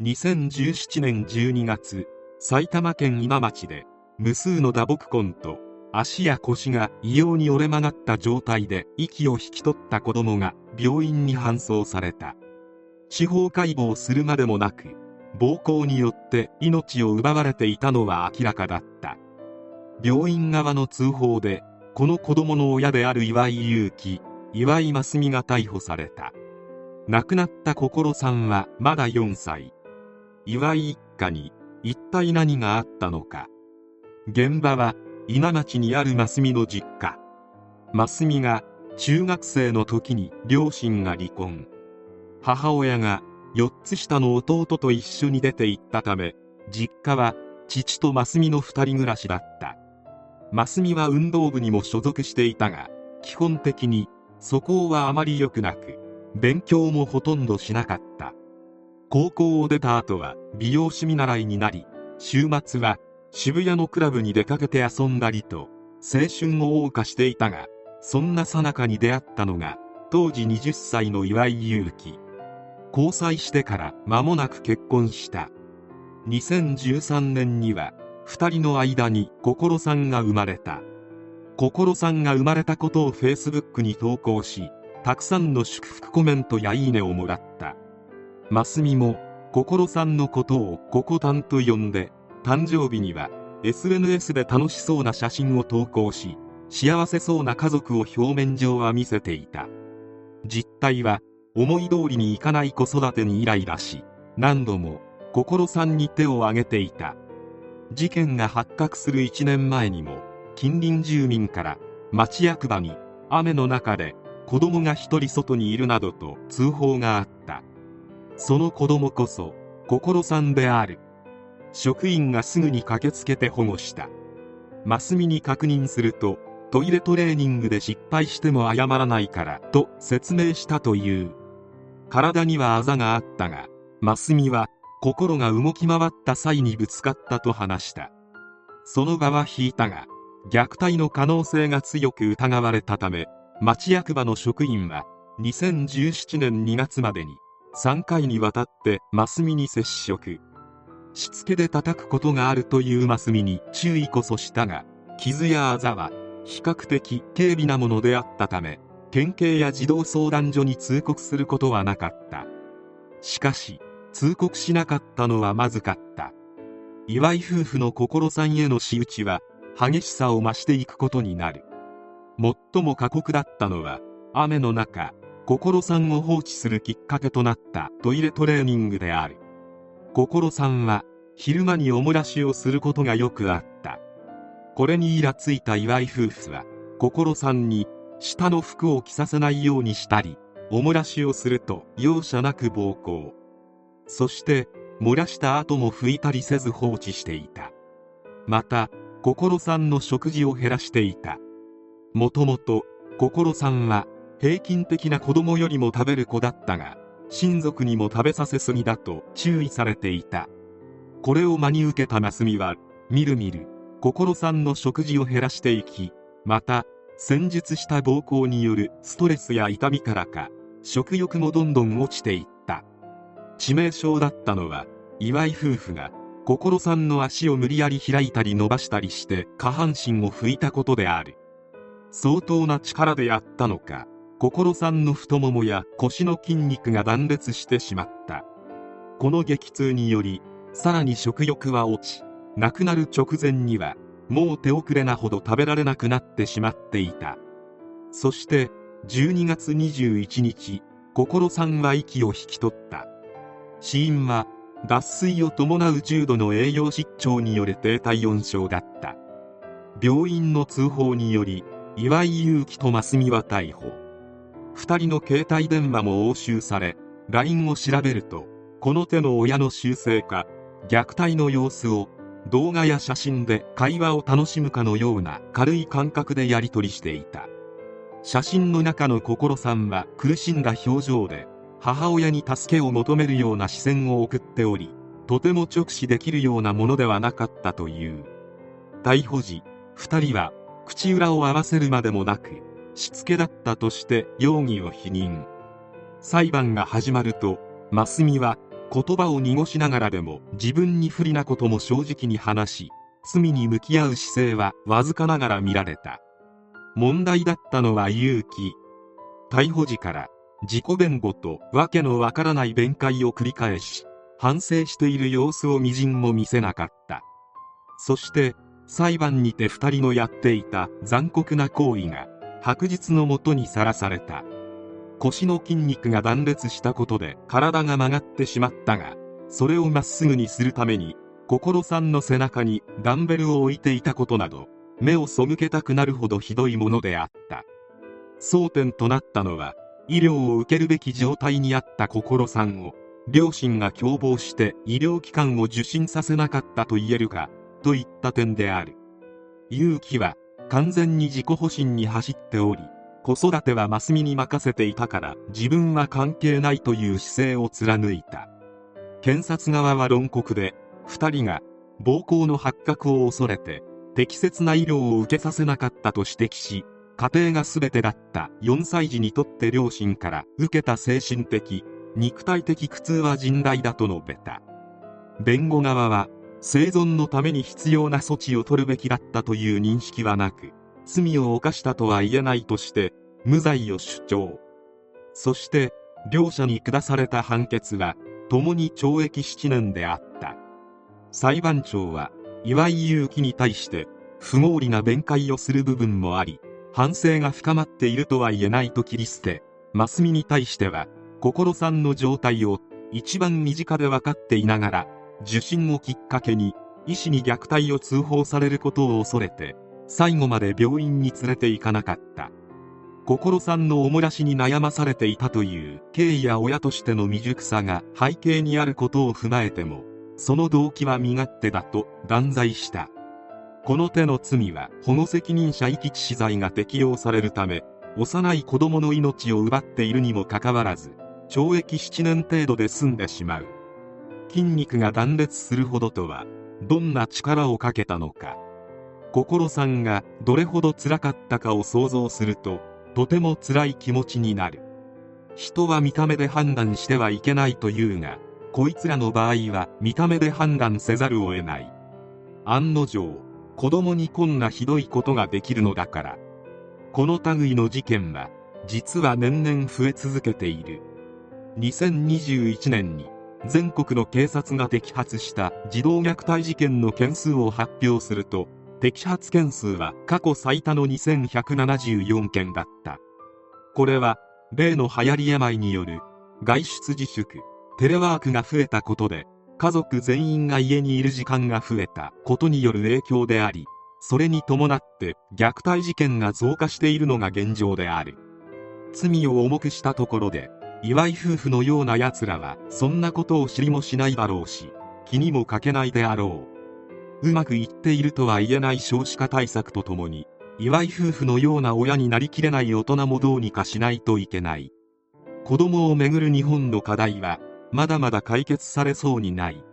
2017年12月埼玉県稲町で無数の打撲痕と足や腰が異様に折れ曲がった状態で息を引き取った子供が病院に搬送された。司法解剖するまでもなく暴行によって命を奪われていたのは明らかだった。病院側の通報でこの子供の親である岩井勇気岩井真澄が逮捕された。亡くなった心さんはまだ4歳。岩井一家に一体何があったのか。現場は稲町にある真澄の実家。真澄が中学生の時に両親が離婚。母親が4つ下の弟と一緒に出て行ったため実家は父と真澄の2人暮らしだった。真澄は運動部にも所属していたが基本的に素行はあまり良くなく勉強もほとんどしなかった。高校を出た後は美容師見習いになり週末は渋谷のクラブに出かけて遊んだりと青春を謳歌していたがそんな最中に出会ったのが当時20歳の岩井勇気。交際してから間もなく結婚した。2013年には2人の間に心さんが生まれた。心さんが生まれたことをフェイスブックに投稿したくさんの祝福コメントやいいねをもらった。マスミも心さんのことをココタンと呼んで誕生日には SNS で楽しそうな写真を投稿し幸せそうな家族を表面上は見せていた。実態は思い通りにいかない子育てにイライラし何度も心さんに手を挙げていた。事件が発覚する1年前にも近隣住民から町役場に雨の中で子供が一人外にいるなどと通報があった。その子供こそ心さんである。職員がすぐに駆けつけて保護した。マスミに確認するとトイレトレーニングで失敗しても謝らないからと説明したという。体にはあざがあったがマスミは心が動き回った際にぶつかったと話した。その場は引いたが虐待の可能性が強く疑われたため町役場の職員は2017年2月までに3回にわたってマスミに接触。しつけで叩くことがあるというマスミに注意こそしたが傷やあざは比較的軽微なものであったため県警や児童相談所に通告することはなかった。しかし通告しなかったのはまずかった。岩井夫婦の心さんへの仕打ちは激しさを増していくことになる。最も過酷だったのは雨の中心さんを放置するきっかけとなったトイレトレーニングである。心さんは昼間におもらしをすることがよくあった。これにイラついた岩井夫婦は心さんに下の服を着させないようにしたりおもらしをすると容赦なく暴行。そして漏らした後も拭いたりせず放置していた。また心さんの食事を減らしていた。もともと心さんは平均的な子供よりも食べる子だったが親族にも食べさせすぎだと注意されていた。これを真に受けたマスミはみるみる心さんの食事を減らしていきまた戦術した暴行によるストレスや痛みからか食欲もどんどん落ちていった。致命傷だったのは岩井夫婦が心さんの足を無理やり開いたり伸ばしたりして下半身を拭いたことである。相当な力でやったのか。心さんの太ももや腰の筋肉が断裂してしまった。この激痛によりさらに食欲は落ち亡くなる直前にはもう手遅れなほど食べられなくなってしまっていた。そして12月21日心さんは息を引き取った。死因は脱水を伴う重度の栄養失調による低体温症だった。病院の通報により岩井勇気と真澄は逮捕。2人の携帯電話も押収され LINE を調べるとこの手の親の修正か虐待の様子を動画や写真で会話を楽しむかのような軽い感覚でやり取りしていた。写真の中の心さんは苦しんだ表情で母親に助けを求めるような視線を送っておりとても直視できるようなものではなかったという。逮捕時2人は口裏を合わせるまでもなくしつけだったとして容疑を否認。裁判が始まると真澄は言葉を濁しながらでも自分に不利なことも正直に話し罪に向き合う姿勢はわずかながら見られた。問題だったのは勇気。逮捕時から自己弁護とわけのわからない弁解を繰り返し反省している様子をみじんも見せなかった。そして裁判にて2人のやっていた残酷な行為が白日のもとにさらされた。腰の筋肉が断裂したことで体が曲がってしまったがそれをまっすぐにするために心さんの背中にダンベルを置いていたことなど目を背けたくなるほどひどいものであった。争点となったのは医療を受けるべき状態にあった心さんを両親が共謀して医療機関を受診させなかったと言えるかといった点である。勇気は完全に自己保身に走っており子育てはマスミに任せていたから自分は関係ないという姿勢を貫いた。検察側は論告で2人が暴行の発覚を恐れて適切な医療を受けさせなかったと指摘し家庭が全てだった4歳児にとって両親から受けた精神的肉体的苦痛は甚大だと述べた。弁護側は生存のために必要な措置を取るべきだったという認識はなく罪を犯したとは言えないとして無罪を主張。そして両者に下された判決は共に懲役7年であった。裁判長は岩井勇気に対して不合理な弁解をする部分もあり反省が深まっているとは言えないと切り捨てマスミに対しては心さんの状態を一番身近で分かっていながら受診をきっかけに医師に虐待を通報されることを恐れて最後まで病院に連れて行かなかった。心さんのおもらしに悩まされていたという経緯や親としての未熟さが背景にあることを踏まえてもその動機は身勝手だと断罪した。この手の罪は保護責任者遺棄致死罪が適用されるため幼い子供の命を奪っているにもかかわらず懲役7年程度で済んでしまう。筋肉が断裂するほどとはどんな力をかけたのか。心さんがどれほど辛かったかを想像するととても辛い気持ちになる。人は見た目で判断してはいけないというがこいつらの場合は見た目で判断せざるを得ない。案の定子供にこんなひどいことができるのだから。この類の事件は実は年々増え続けている。2021年に全国の警察が摘発した児童虐待事件の件数を発表すると摘発件数は過去最多の2174件だった。これは例の流行り病による外出自粛テレワークが増えたことで家族全員が家にいる時間が増えたことによる影響でありそれに伴って虐待事件が増加しているのが現状である。罪を重くしたところで岩井夫婦のような奴らはそんなことを知りもしないだろうし気にもかけないであろう。うまくいっているとは言えない少子化対策とともに岩井夫婦のような親になりきれない大人もどうにかしないといけない。子供をめぐる日本の課題はまだまだ解決されそうにない。